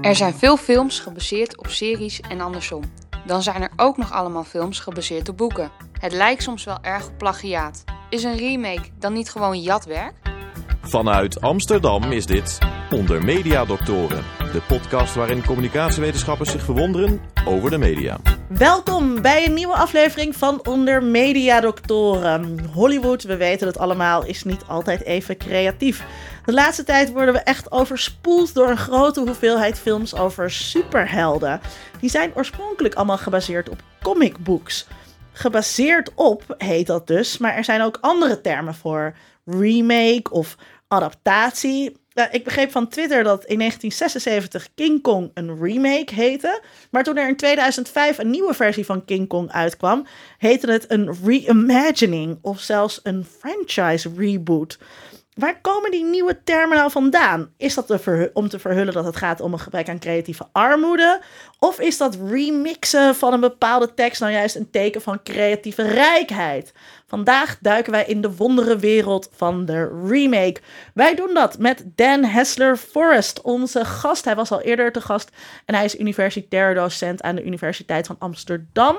Er zijn veel films gebaseerd op series en andersom. Dan zijn er ook nog allemaal films gebaseerd op boeken. Het lijkt soms wel erg op plagiaat. Is een remake dan niet gewoon jatwerk? Vanuit Amsterdam is dit Onder Media Doctoren, de podcast waarin communicatiewetenschappers zich verwonderen over de media. Welkom bij een nieuwe aflevering van Onder Media Doctoren. Hollywood, we weten het allemaal, is niet altijd even creatief. De laatste tijd worden we echt overspoeld door een grote hoeveelheid films over superhelden. Die zijn oorspronkelijk allemaal gebaseerd op comicbooks. Gebaseerd op heet dat dus, maar er zijn ook andere termen voor. Remake of adaptatie. ik begreep van Twitter dat in 1976 King Kong een remake heette. Maar toen er in 2005 een nieuwe versie van King Kong uitkwam, heette het een reimagining of zelfs een franchise reboot. Waar komen die nieuwe termen nou vandaan? Is dat om te verhullen dat het gaat om een gebrek aan creatieve armoede? Of is dat remixen van een bepaalde tekst nou juist een teken van creatieve rijkheid? Vandaag duiken wij in de wondere wereld van de remake. Wij doen dat met Dan Hessler Forrest, onze gast. Hij was al eerder te gast en hij is universitair docent aan de Universiteit van Amsterdam.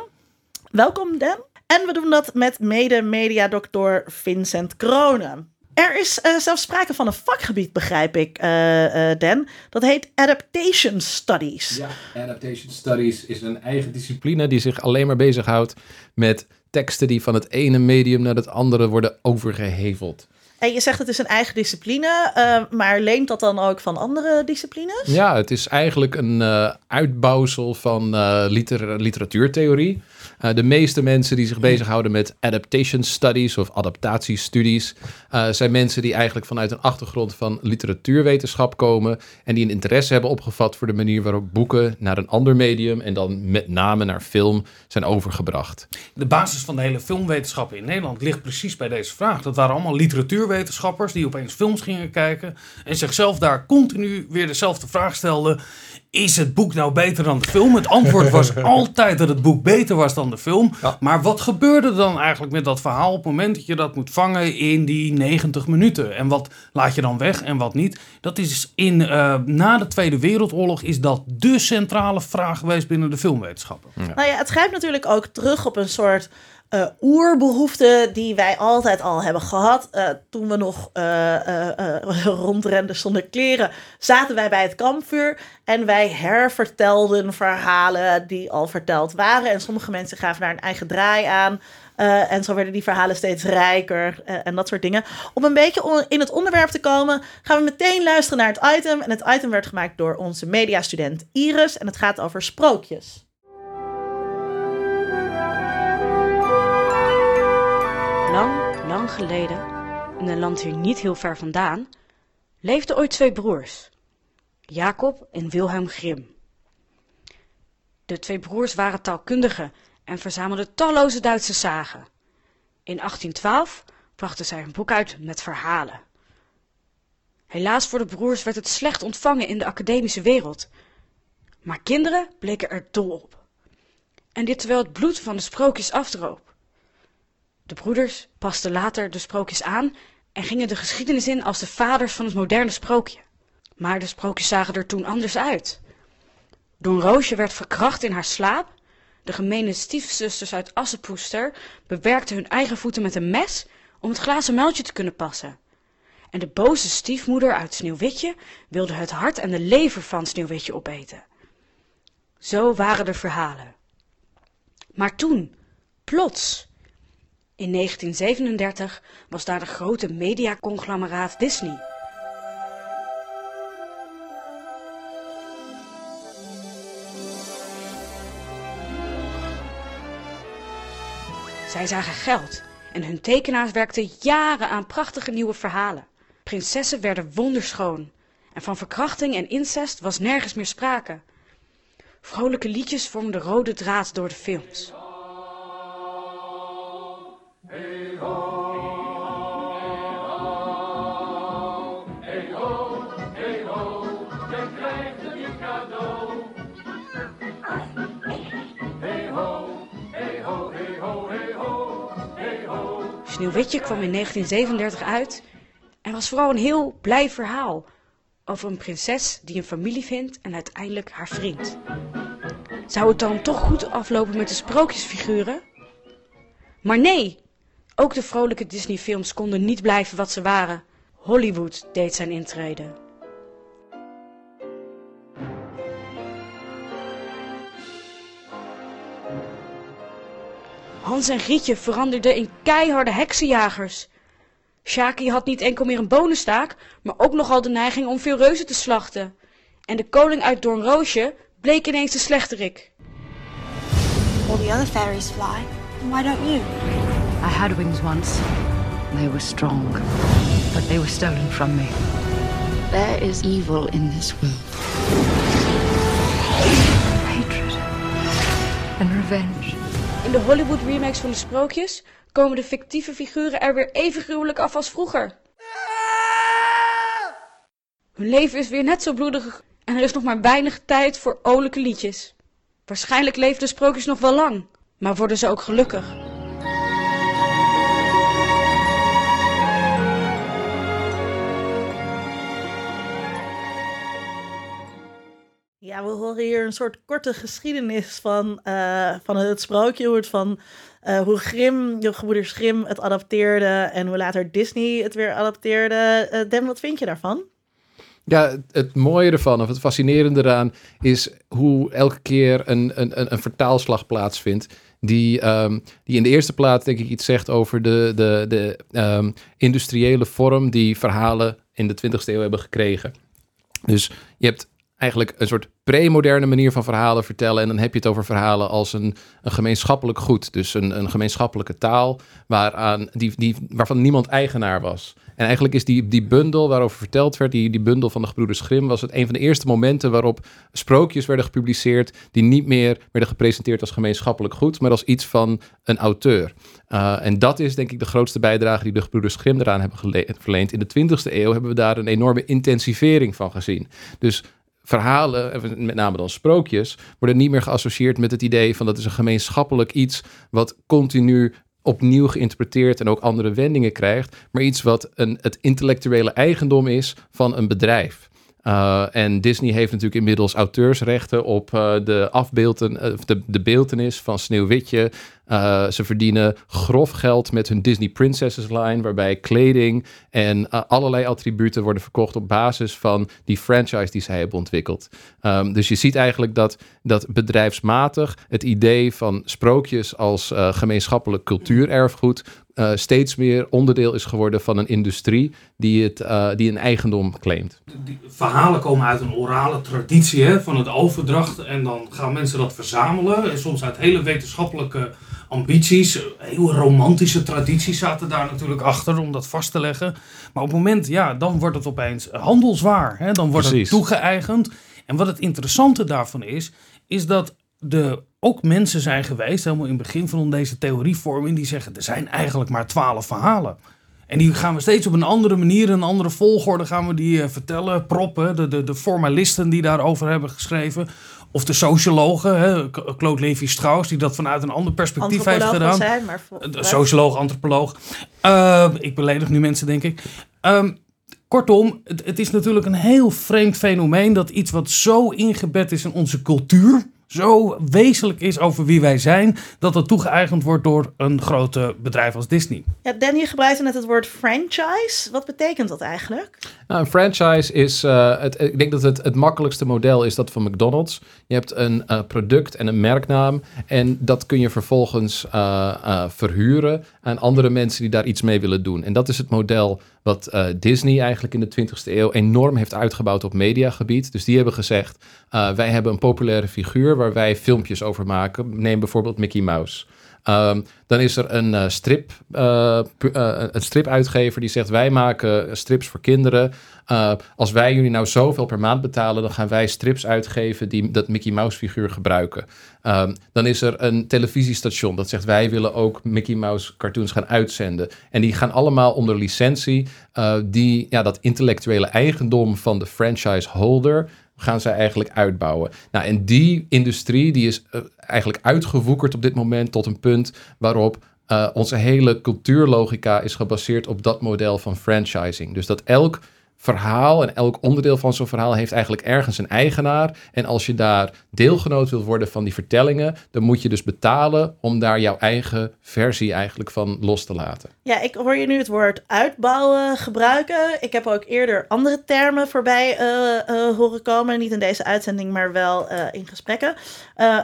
Welkom Dan. En we doen dat met mede-mediadokter Vincent Kronen. Er is uh, zelfs sprake van een vakgebied, begrijp ik, uh, Dan. Dat heet Adaptation Studies. Ja, Adaptation Studies is een eigen discipline die zich alleen maar bezighoudt met teksten die van het ene medium naar het andere worden overgeheveld. En je zegt het is een eigen discipline, maar leent dat dan ook van andere disciplines? Ja, het is eigenlijk een uitbouwsel van liter literatuurtheorie. Uh, de meeste mensen die zich bezighouden met adaptation studies of adaptatiestudies, uh, zijn mensen die eigenlijk vanuit een achtergrond van literatuurwetenschap komen en die een interesse hebben opgevat voor de manier waarop boeken naar een ander medium en dan met name naar film zijn overgebracht. De basis van de hele filmwetenschap in Nederland ligt precies bij deze vraag. Dat waren allemaal literatuurwetenschappers die opeens films gingen kijken en zichzelf daar continu weer dezelfde vraag stelden is het boek nou beter dan de film? Het antwoord was altijd dat het boek beter was dan de film. Maar wat gebeurde dan eigenlijk met dat verhaal op het moment dat je dat moet vangen in die 90 minuten? En wat laat je dan weg en wat niet? Dat is in, uh, na de Tweede Wereldoorlog is dat de centrale vraag geweest binnen de filmwetenschappen. Nou ja, het grijpt natuurlijk ook terug op een soort uh, die wij altijd al hebben gehad. Uh, toen we nog uh, rondrenden zonder kleren, zaten wij bij het kampvuur en wij hervertelden verhalen die al verteld waren. En sommige mensen gaven daar een eigen draai aan. en zo werden die verhalen steeds rijker en dat soort dingen. Om een beetje in het onderwerp te komen, gaan we meteen luisteren naar het item. En het item werd gemaakt door onze mediastudent Iris en het gaat over sprookjes. Geleden, in een land hier niet heel ver vandaan, leefden ooit twee broers, Jacob en Wilhelm Grimm. De twee broers waren taalkundigen en verzamelden talloze Duitse zagen. In 1812 brachten zij een boek uit met verhalen. Helaas voor de broers werd het slecht ontvangen in de academische wereld. Maar kinderen bleken er dol op. En dit terwijl het bloed van de sprookjes afdroop. De broeders pasten later de sprookjes aan en gingen de geschiedenis in als de vaders van het moderne sprookje. Maar de sprookjes zagen er toen anders uit. Don Roosje werd verkracht in haar slaap. De gemene stiefzusters uit Assepoester bewerkten hun eigen voeten met een mes om het glazen muiltje te kunnen passen. En de boze stiefmoeder uit Sneeuwwitje wilde het hart en de lever van Sneeuwwitje opeten. Zo waren de verhalen. Maar toen, plots, in 1937 was daar de grote mediaconglomeraat Disney. Zij zagen geld en hun tekenaars werkten jaren aan prachtige nieuwe verhalen. Prinsessen werden wonderschoon en van verkrachting en incest was nergens meer sprake. Vrolijke liedjes vormden de rode draad door de films. Sneeuwwitje kwam in 1937 uit en was vooral een heel blij verhaal over een prinses die een familie vindt en uiteindelijk haar vriend. Zou het dan toch goed aflopen met de sprookjesfiguren? Maar nee, ook de vrolijke Disney-films konden niet blijven wat ze waren. Hollywood deed zijn intrede. Hans en Grietje veranderden in keiharde heksenjagers. Shaki had niet enkel meer een bonenstaak, maar ook nogal de neiging om veel reuzen te slachten. En de koning uit Doornroosje bleek ineens de slechterik. All the other fairies fly. Why don't you? I had wings once. They were strong, but they were stolen from me. There is evil in this world. Hatred and revenge. In de Hollywood remakes van de sprookjes komen de fictieve figuren er weer even gruwelijk af als vroeger. Hun leven is weer net zo bloedig en er is nog maar weinig tijd voor olijke liedjes. Waarschijnlijk leven de sprookjes nog wel lang, maar worden ze ook gelukkig. Ja, we horen hier een soort korte geschiedenis van, eh, van het sprookje. Hoe, het van, eh, hoe Grim, de gebroeders Grim het adapteerde en hoe later Disney het weer adapteerde. Uh, Dem, wat vind je daarvan? Ja, het, het mooie ervan, of het fascinerende eraan, is hoe elke keer een, een, een vertaalslag plaatsvindt. Die, ehm, die in de eerste plaats denk ik iets zegt over de, de, de ehm, industriële vorm die verhalen in de 20e eeuw hebben gekregen. Dus je hebt eigenlijk een soort pre-moderne manier van verhalen vertellen. En dan heb je het over verhalen als een, een gemeenschappelijk goed. Dus een, een gemeenschappelijke taal waaraan, die, die, waarvan niemand eigenaar was. En eigenlijk is die, die bundel waarover verteld werd, die, die bundel van de gebroeders Grimm, was het een van de eerste momenten waarop sprookjes werden gepubliceerd die niet meer werden gepresenteerd als gemeenschappelijk goed, maar als iets van een auteur. Uh, en dat is denk ik de grootste bijdrage die de gebroeders Grimm eraan hebben verleend. In de 20e eeuw hebben we daar een enorme intensivering van gezien. Dus verhalen, met name dan sprookjes, worden niet meer geassocieerd met het idee van dat is een gemeenschappelijk iets wat continu opnieuw geïnterpreteerd en ook andere wendingen krijgt, maar iets wat een, het intellectuele eigendom is van een bedrijf. Uh, en Disney heeft natuurlijk inmiddels auteursrechten op uh, de afbeelden, uh, de, de beeltenis van Sneeuwwitje. Ze verdienen grof geld met hun Disney Princesses line, waarbij kleding en allerlei attributen worden verkocht op basis van die franchise die zij hebben ontwikkeld. Um, dus je ziet eigenlijk dat, dat bedrijfsmatig het idee van sprookjes als gemeenschappelijk cultuurerfgoed uh, steeds meer onderdeel is geworden van een industrie die, het, die een eigendom claimt. Die verhalen komen uit een orale traditie hè, van het overdracht en dan gaan mensen dat verzamelen. En soms uit hele wetenschappelijke ambities, heel romantische tradities zaten daar natuurlijk achter om dat vast te leggen. Maar op het moment, ja, dan wordt het opeens handelswaar. Hè, dan wordt Precies. het toegeëigend. En wat het interessante daarvan is, is dat de ook mensen zijn geweest, helemaal in het begin van deze theorievorming, die zeggen er zijn eigenlijk maar twaalf verhalen. En die gaan we steeds op een andere manier, een andere volgorde gaan we die uh, vertellen, proppen. De, de, de formalisten die daarover hebben geschreven. Of de sociologen, hè, Claude Levi-Strauss, die dat vanuit een ander perspectief heeft gedaan. Zijn, maar Socioloog, antropoloog. Uh, ik beledig nu mensen, denk ik. Um, kortom, het, het is natuurlijk een heel vreemd fenomeen dat iets wat zo ingebed is in onze cultuur zo wezenlijk is over wie wij zijn, dat het toegeëigend wordt door een grote bedrijf als Disney. Ja, Danny gebruikte net het woord franchise. Wat betekent dat eigenlijk? Nou, een franchise is, uh, het, ik denk dat het het makkelijkste model is dat van McDonald's. Je hebt een uh, product en een merknaam en dat kun je vervolgens uh, verhuren aan andere mensen die daar iets mee willen doen. En dat is het model wat uh, Disney eigenlijk in de 20e eeuw enorm heeft uitgebouwd op mediagebied. Dus die hebben gezegd, uh, wij hebben een populaire figuur waar wij filmpjes over maken. Neem bijvoorbeeld Mickey Mouse. Um, dan is er een, uh, strip, uh, stripuitgever die zegt: Wij maken strips voor kinderen. als wij jullie nou zoveel per maand betalen, dan gaan wij strips uitgeven die dat Mickey Mouse figuur gebruiken. Um, dan is er een televisiestation dat zegt: Wij willen ook Mickey Mouse cartoons gaan uitzenden. En die gaan allemaal onder licentie, die ja, dat intellectuele eigendom van de franchise holder gaan zij eigenlijk uitbouwen. Nou, en die industrie die is uh, eigenlijk uitgewoekerd op dit moment tot een punt waarop uh, onze hele cultuurlogica is gebaseerd op dat model van franchising. Dus dat elk verhaal en elk onderdeel van zo'n verhaal heeft eigenlijk ergens een eigenaar. En als je daar deelgenoot wilt worden van die vertellingen, dan moet je dus betalen om daar jouw eigen versie eigenlijk van los te laten. Ja, ik hoor je nu het woord uitbouwen gebruiken. Ik heb ook eerder andere termen voorbij uh, uh, horen komen. Niet in deze uitzending, maar wel uh, in gesprekken.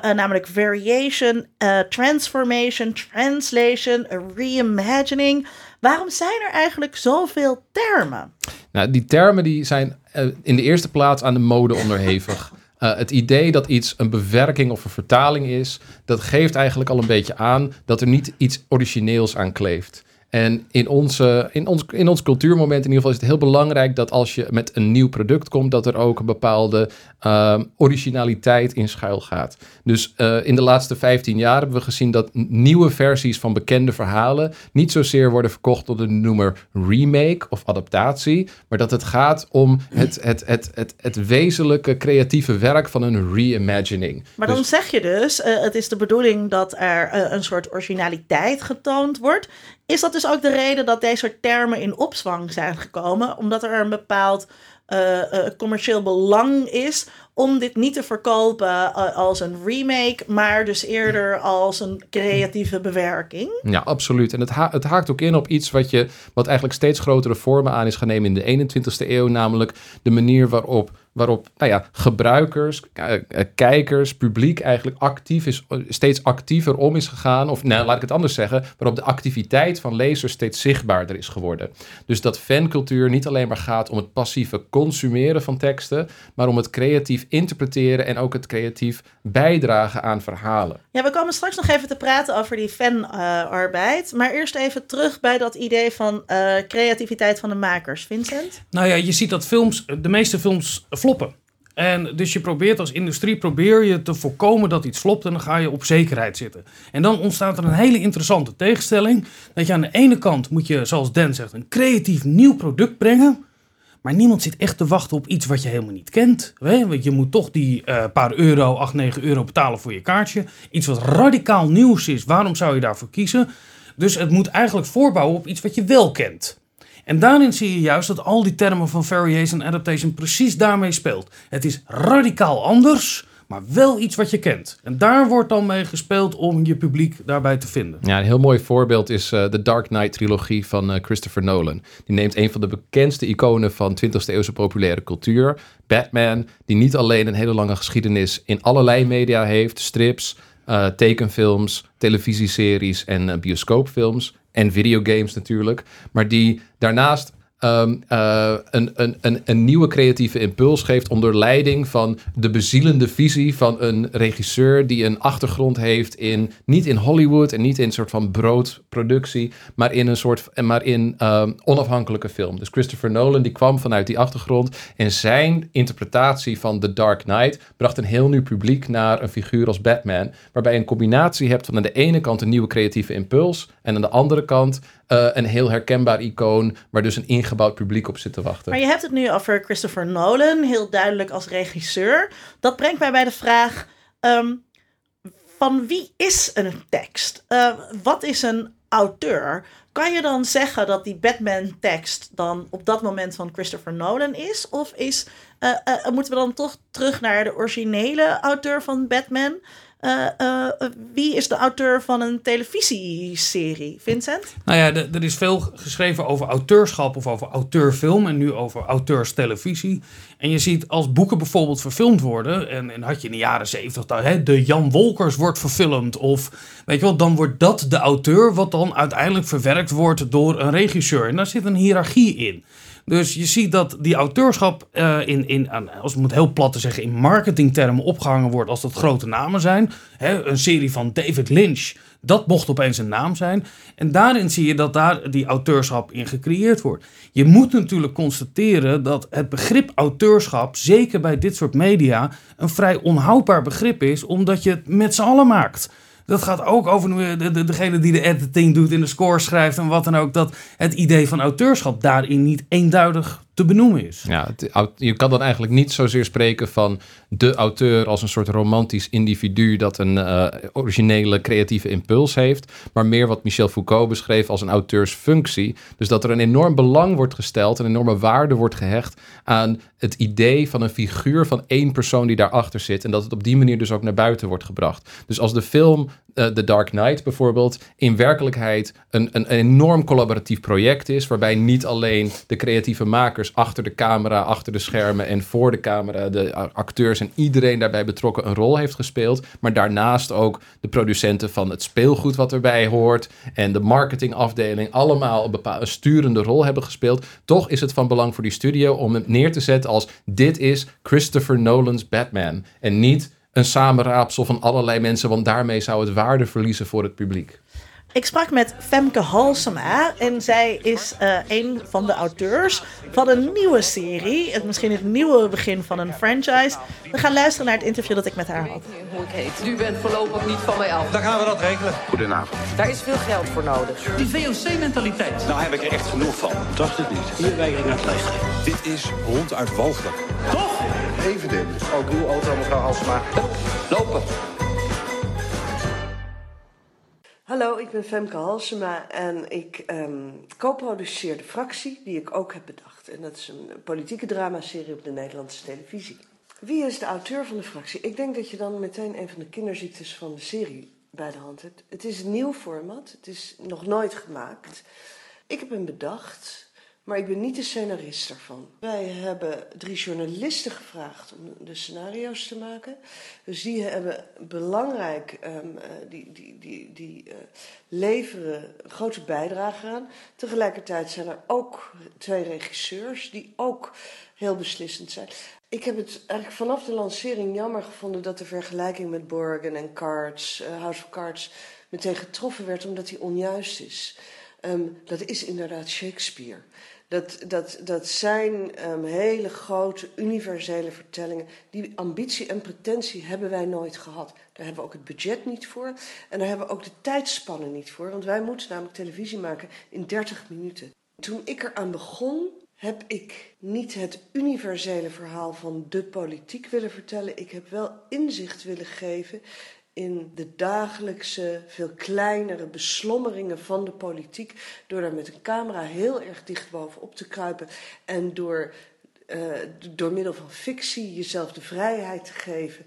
namelijk variation, transformation, translation, reimagining. Waarom zijn er eigenlijk zoveel termen? Nou, die termen die zijn in de eerste plaats aan de mode onderhevig. Uh, het idee dat iets een bewerking of een vertaling is, dat geeft eigenlijk al een beetje aan dat er niet iets origineels aan kleeft. En in, onze, in, ons, in ons cultuurmoment in ieder geval is het heel belangrijk dat als je met een nieuw product komt, dat er ook een bepaalde uh, originaliteit in schuil gaat. Dus uh, in de laatste 15 jaar hebben we gezien dat nieuwe versies van bekende verhalen niet zozeer worden verkocht onder de noemer remake of adaptatie, maar dat het gaat om het, het, het, het, het wezenlijke creatieve werk van een reimagining. Maar dan dus, zeg je dus, uh, het is de bedoeling dat er een soort originaliteit getoond wordt. Is dat dus ook de reden dat deze soort termen in opzwang zijn gekomen? Omdat er een bepaald uh, uh, commercieel belang is om dit niet te verkopen uh, als een remake, maar dus eerder als een creatieve bewerking. Ja, absoluut. En het, het haakt ook in op iets wat, je, wat eigenlijk steeds grotere vormen aan is gaan nemen in de 21ste eeuw, namelijk de manier waarop waarop nou ja, gebruikers, kijkers, publiek eigenlijk actief is, steeds actiever om is gegaan. Of nou, laat ik het anders zeggen, waarop de activiteit van lezers steeds zichtbaarder is geworden. Dus dat fancultuur niet alleen maar gaat om het passieve consumeren van teksten, maar om het creatief interpreteren en ook het creatief bijdragen aan verhalen. Ja, we komen straks nog even te praten over die fanarbeid. Uh, maar eerst even terug bij dat idee van uh, creativiteit van de makers. Vincent? Nou ja, je ziet dat films, de meeste films En dus je probeert als industrie probeer je te voorkomen dat iets flopt en dan ga je op zekerheid zitten. En dan ontstaat er een hele interessante tegenstelling. Dat je aan de ene kant moet je, zoals Dan zegt, een creatief nieuw product brengen. Maar niemand zit echt te wachten op iets wat je helemaal niet kent. Want je moet toch die uh, paar euro, 8, 9 euro betalen voor je kaartje. Iets wat radicaal nieuws is, waarom zou je daarvoor kiezen? Dus het moet eigenlijk voorbouwen op iets wat je wel kent. En daarin zie je juist dat al die termen van variation adaptation precies daarmee speelt. Het is radicaal anders, maar wel iets wat je kent. En daar wordt dan mee gespeeld om je publiek daarbij te vinden. Ja, een heel mooi voorbeeld is uh, de Dark Knight-trilogie van uh, Christopher Nolan. Die neemt een van de bekendste iconen van 20e eeuwse populaire cultuur, Batman, die niet alleen een hele lange geschiedenis in allerlei media heeft, strips, uh, tekenfilms, televisieseries en bioscoopfilms en videogames natuurlijk, maar die daarnaast um, uh, een, een, een, nieuwe creatieve impuls geeft onder leiding van de bezielende visie van een regisseur die een achtergrond heeft in, niet in Hollywood en niet in een soort van broodproductie, maar in een soort, maar in um, onafhankelijke film. Dus Christopher Nolan die kwam vanuit die achtergrond en zijn interpretatie van The Dark Knight bracht een heel nieuw publiek naar een figuur als Batman, waarbij je een combinatie hebt van aan de ene kant een nieuwe creatieve impuls en aan de andere kant uh, een heel herkenbaar icoon waar dus een ingebouwd publiek op zit te wachten. Maar je hebt het nu over Christopher Nolan, heel duidelijk als regisseur. Dat brengt mij bij de vraag: um, van wie is een tekst? Uh, wat is een auteur? Kan je dan zeggen dat die Batman-tekst dan op dat moment van Christopher Nolan is? Of is, uh, moeten we dan toch terug naar de originele auteur van Batman? Uh, uh, wie is de auteur van een televisieserie? Vincent? Nou ja, er is veel geschreven over auteurschap of over auteurfilm en nu over auteurstelevisie. En je ziet als boeken bijvoorbeeld verfilmd worden, en, en had je in de jaren zeventig, de Jan Wolkers wordt verfilmd, of weet je wel, dan wordt dat de auteur, wat dan uiteindelijk verwerkt wordt door een regisseur. En daar zit een hiërarchie in. Dus je ziet dat die auteurschap uh, in, in, als het heel plat te zeggen, in marketingtermen opgehangen wordt als dat grote namen zijn. Hè, een serie van David Lynch, dat mocht opeens een naam zijn. En daarin zie je dat daar die auteurschap in gecreëerd wordt. Je moet natuurlijk constateren dat het begrip auteurschap, zeker bij dit soort media, een vrij onhoudbaar begrip is, omdat je het met z'n allen maakt. Dat gaat ook over de, de, degene die de editing doet en de score schrijft en wat dan ook. Dat het idee van auteurschap daarin niet eenduidig te benoemen is. Ja, je kan dan eigenlijk niet zozeer spreken van de auteur als een soort romantisch individu dat een uh, originele creatieve impuls heeft, maar meer wat Michel Foucault beschreef als een auteursfunctie. Dus dat er een enorm belang wordt gesteld, een enorme waarde wordt gehecht aan het idee van een figuur van één persoon die daarachter zit en dat het op die manier dus ook naar buiten wordt gebracht. Dus als de film uh, The Dark Knight bijvoorbeeld in werkelijkheid een, een, enorm collaboratief project is, waarbij niet alleen de creatieve makers achter de camera, achter de schermen en voor de camera, de acteurs en iedereen daarbij betrokken een rol heeft gespeeld, maar daarnaast ook de producenten van het speelgoed wat erbij hoort en de marketingafdeling allemaal een bepaalde sturende rol hebben gespeeld. Toch is het van belang voor die studio om het neer te zetten als dit is Christopher Nolan's Batman en niet een samenraapsel van allerlei mensen, want daarmee zou het waarde verliezen voor het publiek. Ik sprak met Femke Halsema en zij is uh, een van de auteurs van een nieuwe serie. Het, misschien het nieuwe begin van een franchise. We gaan luisteren naar het interview dat ik met haar had. Hoe ik heet. U bent voorlopig niet van mij af. Dan gaan we dat regelen. Goedenavond. Daar is veel geld voor nodig. Die VOC-mentaliteit. Nou heb ik er echt genoeg van. Dacht het niet. Hier weiger ik naar het leger. Dit is ronduit walgelijk. Toch? Evident. Ook uw auto, mevrouw Halsema. Lopen. Hallo, ik ben Femke Halsema en ik um, co-produceer de fractie die ik ook heb bedacht. En dat is een politieke dramaserie op de Nederlandse televisie. Wie is de auteur van de fractie? Ik denk dat je dan meteen een van de kinderziektes van de serie bij de hand hebt. Het is een nieuw format, het is nog nooit gemaakt. Ik heb hem bedacht maar ik ben niet de scenarist ervan. Wij hebben drie journalisten gevraagd om de scenario's te maken. Dus die hebben belangrijk, um, die, die, die, die uh, leveren grote bijdrage aan. Tegelijkertijd zijn er ook twee regisseurs die ook heel beslissend zijn. Ik heb het eigenlijk vanaf de lancering jammer gevonden dat de vergelijking met Borgen en Cards, uh, House of Cards, meteen getroffen werd, omdat die onjuist is. Um, dat is inderdaad Shakespeare. Dat, dat, dat zijn um, hele grote, universele vertellingen. Die ambitie en pretentie hebben wij nooit gehad. Daar hebben we ook het budget niet voor. En daar hebben we ook de tijdspannen niet voor. Want wij moeten namelijk televisie maken in 30 minuten. Toen ik eraan begon, heb ik niet het universele verhaal van de politiek willen vertellen. Ik heb wel inzicht willen geven in de dagelijkse, veel kleinere beslommeringen van de politiek. Door daar met een camera heel erg dicht bovenop te kruipen. En door, uh, door middel van fictie jezelf de vrijheid te geven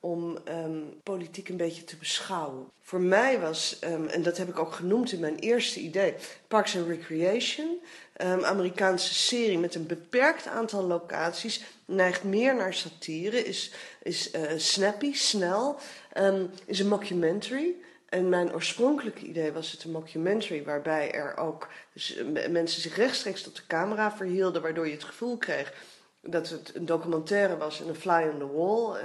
om um, politiek een beetje te beschouwen. Voor mij was, um, en dat heb ik ook genoemd in mijn eerste idee, Parks and Recreation. Um, Amerikaanse serie met een beperkt aantal locaties. Neigt meer naar satire, is, is uh, snappy, snel. Is een mockumentary. En mijn oorspronkelijke idee was het een mockumentary waarbij er ook dus, uh, mensen zich rechtstreeks tot de camera verhielden, waardoor je het gevoel kreeg dat het een documentaire was en een fly on the wall.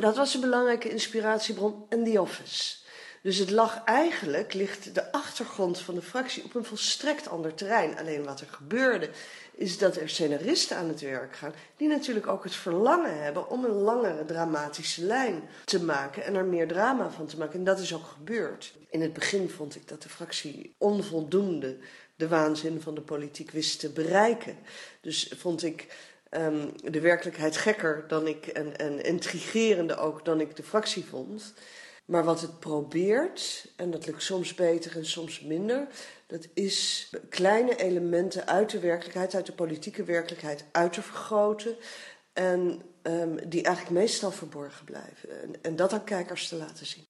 Dat was een belangrijke inspiratiebron en The Office. Dus het lag eigenlijk, ligt de achtergrond van de fractie op een volstrekt ander terrein. Alleen wat er gebeurde, is dat er scenaristen aan het werk gaan, die natuurlijk ook het verlangen hebben om een langere dramatische lijn te maken en er meer drama van te maken. En dat is ook gebeurd. In het begin vond ik dat de fractie onvoldoende de waanzin van de politiek wist te bereiken. Dus vond ik um, de werkelijkheid gekker dan ik en, en intrigerender ook dan ik de fractie vond. Maar wat het probeert, en dat lukt soms beter en soms minder, dat is kleine elementen uit de werkelijkheid, uit de politieke werkelijkheid, uit te vergroten. En um, die eigenlijk meestal verborgen blijven. En, en dat aan kijkers te laten zien.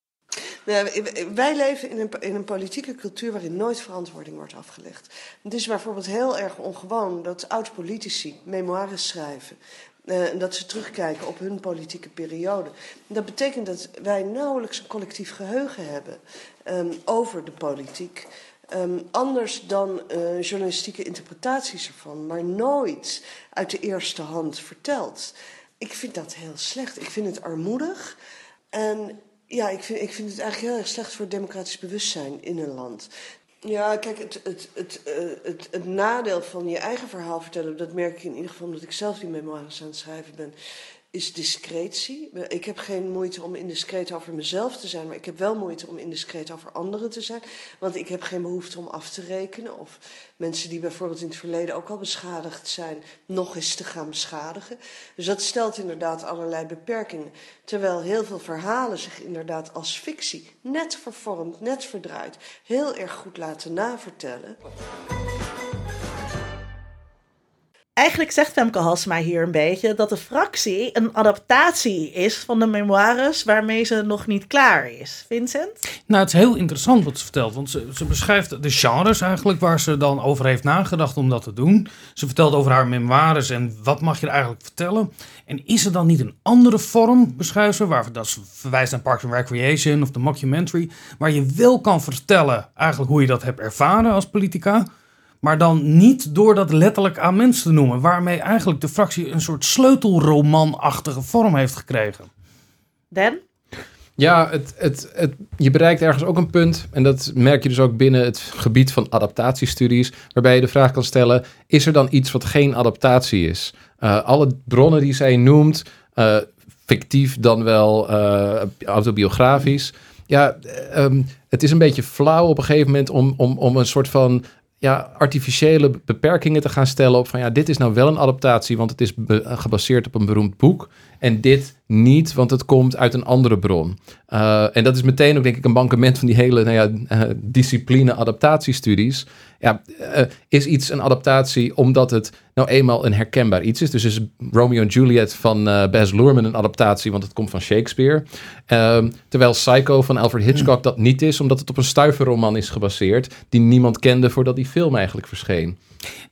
Nou, wij leven in een, in een, politieke cultuur waarin nooit verantwoording wordt afgelegd. Het is bijvoorbeeld heel erg ongewoon dat oud-politici memoires schrijven. Uh, en dat ze terugkijken op hun politieke periode. Dat betekent dat wij nauwelijks een collectief geheugen hebben um, over de politiek. Um, anders dan uh, journalistieke interpretaties ervan, maar nooit uit de eerste hand verteld. Ik vind dat heel slecht. Ik vind het armoedig. En ja, ik vind, ik vind het eigenlijk heel erg slecht voor democratisch bewustzijn in een land. Ja, kijk, het, het, het, uh, het, het nadeel van je eigen verhaal vertellen, dat merk ik in ieder geval omdat ik zelf die memoires aan het schrijven ben, is discretie. Ik heb geen moeite om indiscreet over mezelf te zijn, maar ik heb wel moeite om indiscreet over anderen te zijn. Want ik heb geen behoefte om af te rekenen of mensen die bijvoorbeeld in het verleden ook al beschadigd zijn, nog eens te gaan beschadigen. Dus dat stelt inderdaad allerlei beperkingen. Terwijl heel veel verhalen zich inderdaad als fictie, net vervormd, net verdraaid, heel erg goed laten navertellen. Eigenlijk zegt Femke Halsema hier een beetje dat de fractie een adaptatie is van de memoires waarmee ze nog niet klaar is. Vincent? Nou, het is heel interessant wat ze vertelt, want ze, ze beschrijft de genres eigenlijk waar ze dan over heeft nagedacht om dat te doen. Ze vertelt over haar memoires en wat mag je er eigenlijk vertellen. En is er dan niet een andere vorm, beschrijft ze, waar dat verwijst naar Parks and Recreation of de mockumentary, waar je wel kan vertellen eigenlijk hoe je dat hebt ervaren als politica? Maar dan niet door dat letterlijk aan mensen te noemen. Waarmee eigenlijk de fractie een soort sleutelromanachtige vorm heeft gekregen. Dan? Ja, het, het, het, je bereikt ergens ook een punt, en dat merk je dus ook binnen het gebied van adaptatiestudies, waarbij je de vraag kan stellen, is er dan iets wat geen adaptatie is? Uh, alle bronnen die zij noemt, uh, fictief dan wel uh, autobiografisch, ja, um, het is een beetje flauw op een gegeven moment om, om, om een soort van ja, artificiële beperkingen te gaan stellen op van ja, dit is nou wel een adaptatie, want het is gebaseerd op een beroemd boek. En dit niet, want het komt uit een andere bron. Uh, en dat is meteen ook denk ik een bankement van die hele nou ja, uh, discipline adaptatiestudies. Ja, uh, is iets een adaptatie omdat het nou eenmaal een herkenbaar iets is. Dus is Romeo en Juliet van Baz Luhrmann een adaptatie, want het komt van Shakespeare. Ehm, terwijl Psycho van Alfred Hitchcock dat niet is, omdat het op een stuiverroman is gebaseerd, die niemand kende voordat die film eigenlijk verscheen.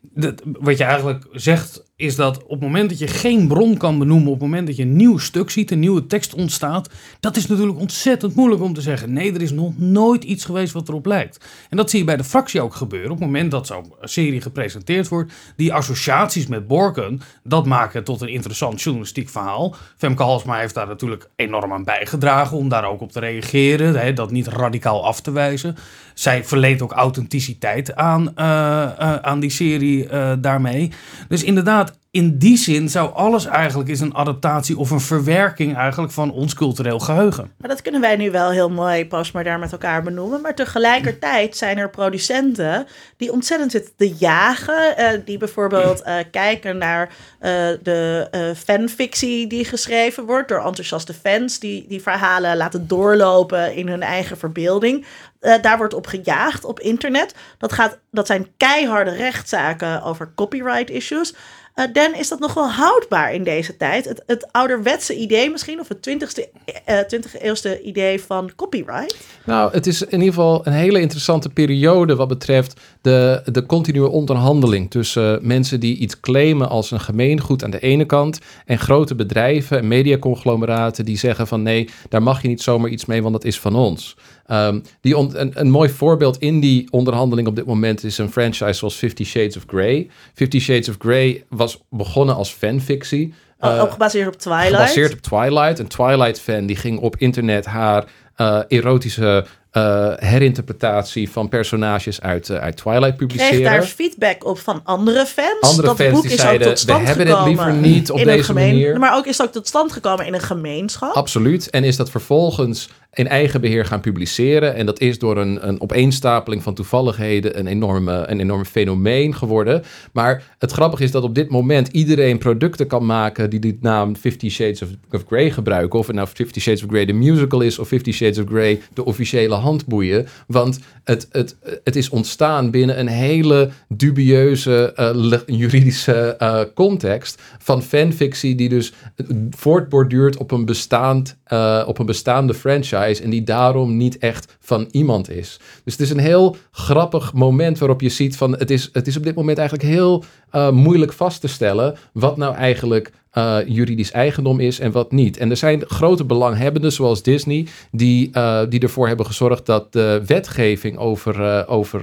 Dat, wat je eigenlijk zegt, is dat op het moment dat je geen bron kan benoemen, op het moment dat je een nieuw stuk ziet, een nieuwe tekst ontstaat, dat is natuurlijk ontzettend moeilijk om te zeggen. Nee, er is nog nooit iets geweest wat erop lijkt. En dat zie je bij de fractie ook gebeuren. Op het moment dat zo'n serie gepresenteerd wordt, die associaties met Borken, dat maken tot een interessant journalistiek verhaal. Femke Halsma heeft daar natuurlijk enorm aan bijgedragen om daar ook op te reageren, hè, dat niet radicaal af te wijzen. Zij verleent ook authenticiteit aan, uh, uh, aan die serie uh, daarmee. Dus inderdaad, in die zin zou alles eigenlijk is een adaptatie of een verwerking eigenlijk van ons cultureel geheugen. Maar dat kunnen wij nu wel heel mooi postmodern met elkaar benoemen. Maar tegelijkertijd zijn er producenten die ontzettend zitten te jagen. Uh, die bijvoorbeeld uh, kijken naar uh, de fanfictie die geschreven wordt door enthousiaste fans. Die die verhalen laten doorlopen in hun eigen verbeelding. daar wordt op gejaagd op internet. Dat, gaat, dat zijn keiharde rechtszaken over copyright issues. Uh, Dan, is dat nog wel houdbaar in deze tijd? Het, het ouderwetse idee misschien, of het 20e, uh, 20e eeuwste idee van copyright? Nou, het is in ieder geval een hele interessante periode wat betreft de, de continue onderhandeling tussen mensen die iets claimen als een gemeengoed aan de ene kant en grote bedrijven en mediaconglomeraten die zeggen van nee, daar mag je niet zomaar iets mee, want dat is van ons. Um, die een, een, mooi voorbeeld in die onderhandeling op dit moment is een franchise zoals Fifty Shades of Grey. Fifty Shades of Grey was begonnen als fanfictie. Uh, ook gebaseerd op Twilight. Gebaseerd op Twilight. Een Twilight-fan die ging op internet haar uh, erotische uh, herinterpretatie van personages uit, uit Twilight publiceren. Kreeg daar feedback op van andere fans. Andere dat fans boek die is zeiden, ook tot stand we hebben gekomen het liever niet op in deze gemeen- manier. Maar ook is het ook tot stand gekomen in een gemeenschap. Absoluut. En is dat vervolgens in eigen beheer gaan publiceren. En dat is door een, een opeenstapeling van toevalligheden een, enorme, een enorm fenomeen geworden. Maar het grappige is dat op dit moment iedereen producten kan maken die die naam Fifty Shades of, Grey gebruiken. Of het nou Fifty Shades of Grey de musical is of Fifty Shades of Grey de officiële handboeien. Want het, het, het is ontstaan binnen een hele dubieuze uh, juridische uh, context van fanfictie die dus voortborduurt op een, bestaand, op een bestaande franchise en die daarom niet echt van iemand is. Dus het is een heel grappig moment waarop je ziet van het is, het is op dit moment eigenlijk heel moeilijk vast te stellen wat nou eigenlijk uh, juridisch eigendom is en wat niet. En er zijn grote belanghebbenden, zoals Disney, die, uh, die ervoor hebben gezorgd dat de wetgeving over, over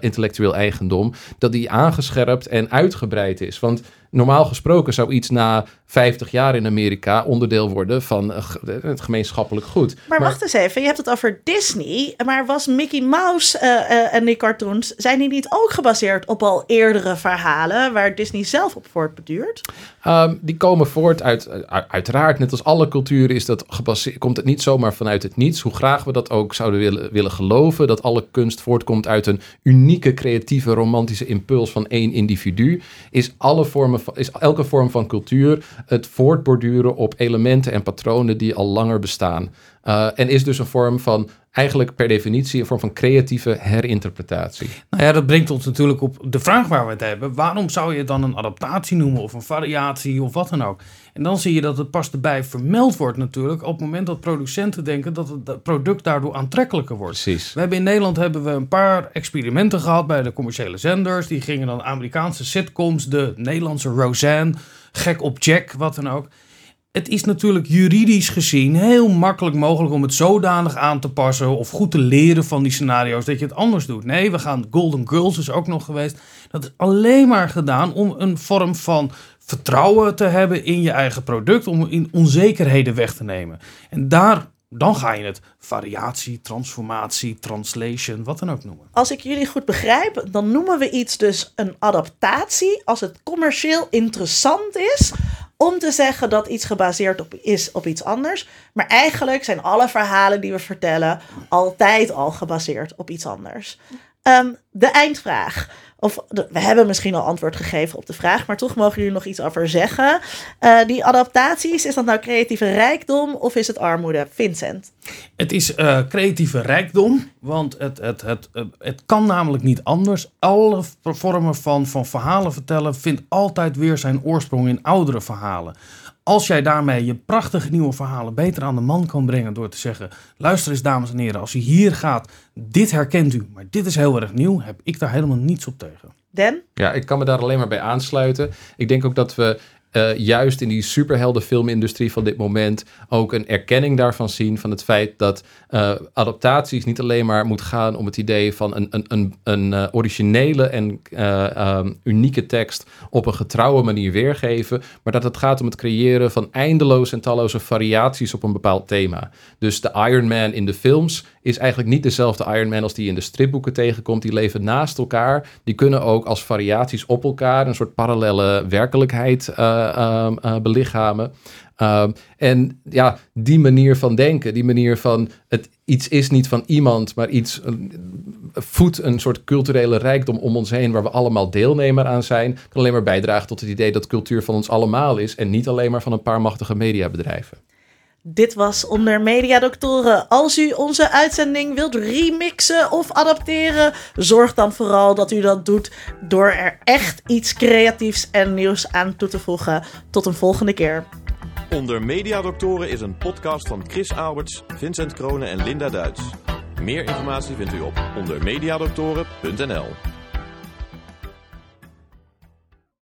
intellectueel eigendom, dat die aangescherpt en uitgebreid is. Want normaal gesproken zou iets na 50 jaar in Amerika onderdeel worden van eh, ge- het gemeenschappelijk goed. Maar wacht eens even, je hebt het over Disney, maar was Mickey Mouse eh, eh, en die cartoons, zijn die niet ook gebaseerd op al eerdere verhalen waar Disney zelf op voortbeduurt? Um, die komen voort uit, uit- uiteraard, net als alle culturen, is dat gebaseerd, komt het niet zomaar vanuit het niets. Hoe graag we dat ook zouden willen, willen geloven, dat alle kunst voortkomt uit een unieke, creatieve, romantische impuls van één individu, is, alle vormen van, is elke vorm van cultuur het voortborduren op elementen en patronen die al langer bestaan. Uh, en is dus een vorm van, eigenlijk per definitie, een vorm van creatieve herinterpretatie. Nou ja, dat brengt ons natuurlijk op de vraag waar we het hebben. Waarom zou je het dan een adaptatie noemen of een variatie of wat dan ook? En dan zie je dat het pas erbij vermeld wordt natuurlijk op het moment dat producenten denken dat het product daardoor aantrekkelijker wordt. Precies. We hebben in Nederland hebben we een paar experimenten gehad bij de commerciële zenders. Die gingen dan Amerikaanse sitcoms, de Nederlandse Roseanne, gek op Jack, wat dan ook. Het is natuurlijk juridisch gezien heel makkelijk mogelijk om het zodanig aan te passen of goed te leren van die scenario's dat je het anders doet. Nee, we gaan Golden Girls is ook nog geweest. Dat is alleen maar gedaan om een vorm van vertrouwen te hebben in je eigen product, om in onzekerheden weg te nemen. En daar, dan ga je het variatie, transformatie, translation, wat dan ook noemen. Als ik jullie goed begrijp, dan noemen we iets dus een adaptatie als het commercieel interessant is om te zeggen dat iets gebaseerd op is op iets anders. Maar eigenlijk zijn alle verhalen die we vertellen altijd al gebaseerd op iets anders. Um, de eindvraag. Of we hebben misschien al antwoord gegeven op de vraag, maar toch mogen jullie nog iets over zeggen. Uh, die adaptaties, is dat nou creatieve rijkdom of is het armoede? Vincent. Het is uh, creatieve rijkdom, want het, het, het, het, het kan namelijk niet anders. Alle vormen van, van verhalen vertellen vindt altijd weer zijn oorsprong in oudere verhalen. Als jij daarmee je prachtige nieuwe verhalen beter aan de man kan brengen door te zeggen: luister eens, dames en heren, als u hier gaat, dit herkent u, maar dit is heel erg nieuw, heb ik daar helemaal niets op tegen. Den? Ja, ik kan me daar alleen maar bij aansluiten. Ik denk ook dat we uh, juist in die superheldenfilmindustrie van dit moment ook een erkenning daarvan zien van het feit dat uh, adaptaties niet alleen maar moet gaan om het idee van een, een, een, een uh, originele en um, unieke tekst op een getrouwe manier weergeven, maar dat het gaat om het creëren van eindeloze en talloze variaties op een bepaald thema. Dus de Iron Man in de films is eigenlijk niet dezelfde Iron Man als die in de stripboeken tegenkomt. Die leven naast elkaar. Die kunnen ook als variaties op elkaar een soort parallele werkelijkheid uh, uh, uh, belichamen. en ja, die manier van denken, die manier van het iets is niet van iemand, maar iets voedt een soort culturele rijkdom om ons heen waar we allemaal deelnemer aan zijn, kan alleen maar bijdragen tot het idee dat cultuur van ons allemaal is en niet alleen maar van een paar machtige mediabedrijven. Dit was onder Mediadoktoren. Als u onze uitzending wilt remixen of adapteren, zorg dan vooral dat u dat doet door er echt iets creatiefs en nieuws aan toe te voegen. Tot een volgende keer. Onder Mediadoktoren is een podcast van Chris Alberts, Vincent Kronen en Linda Duits. Meer informatie vindt u op ondermediadoktoren.nl.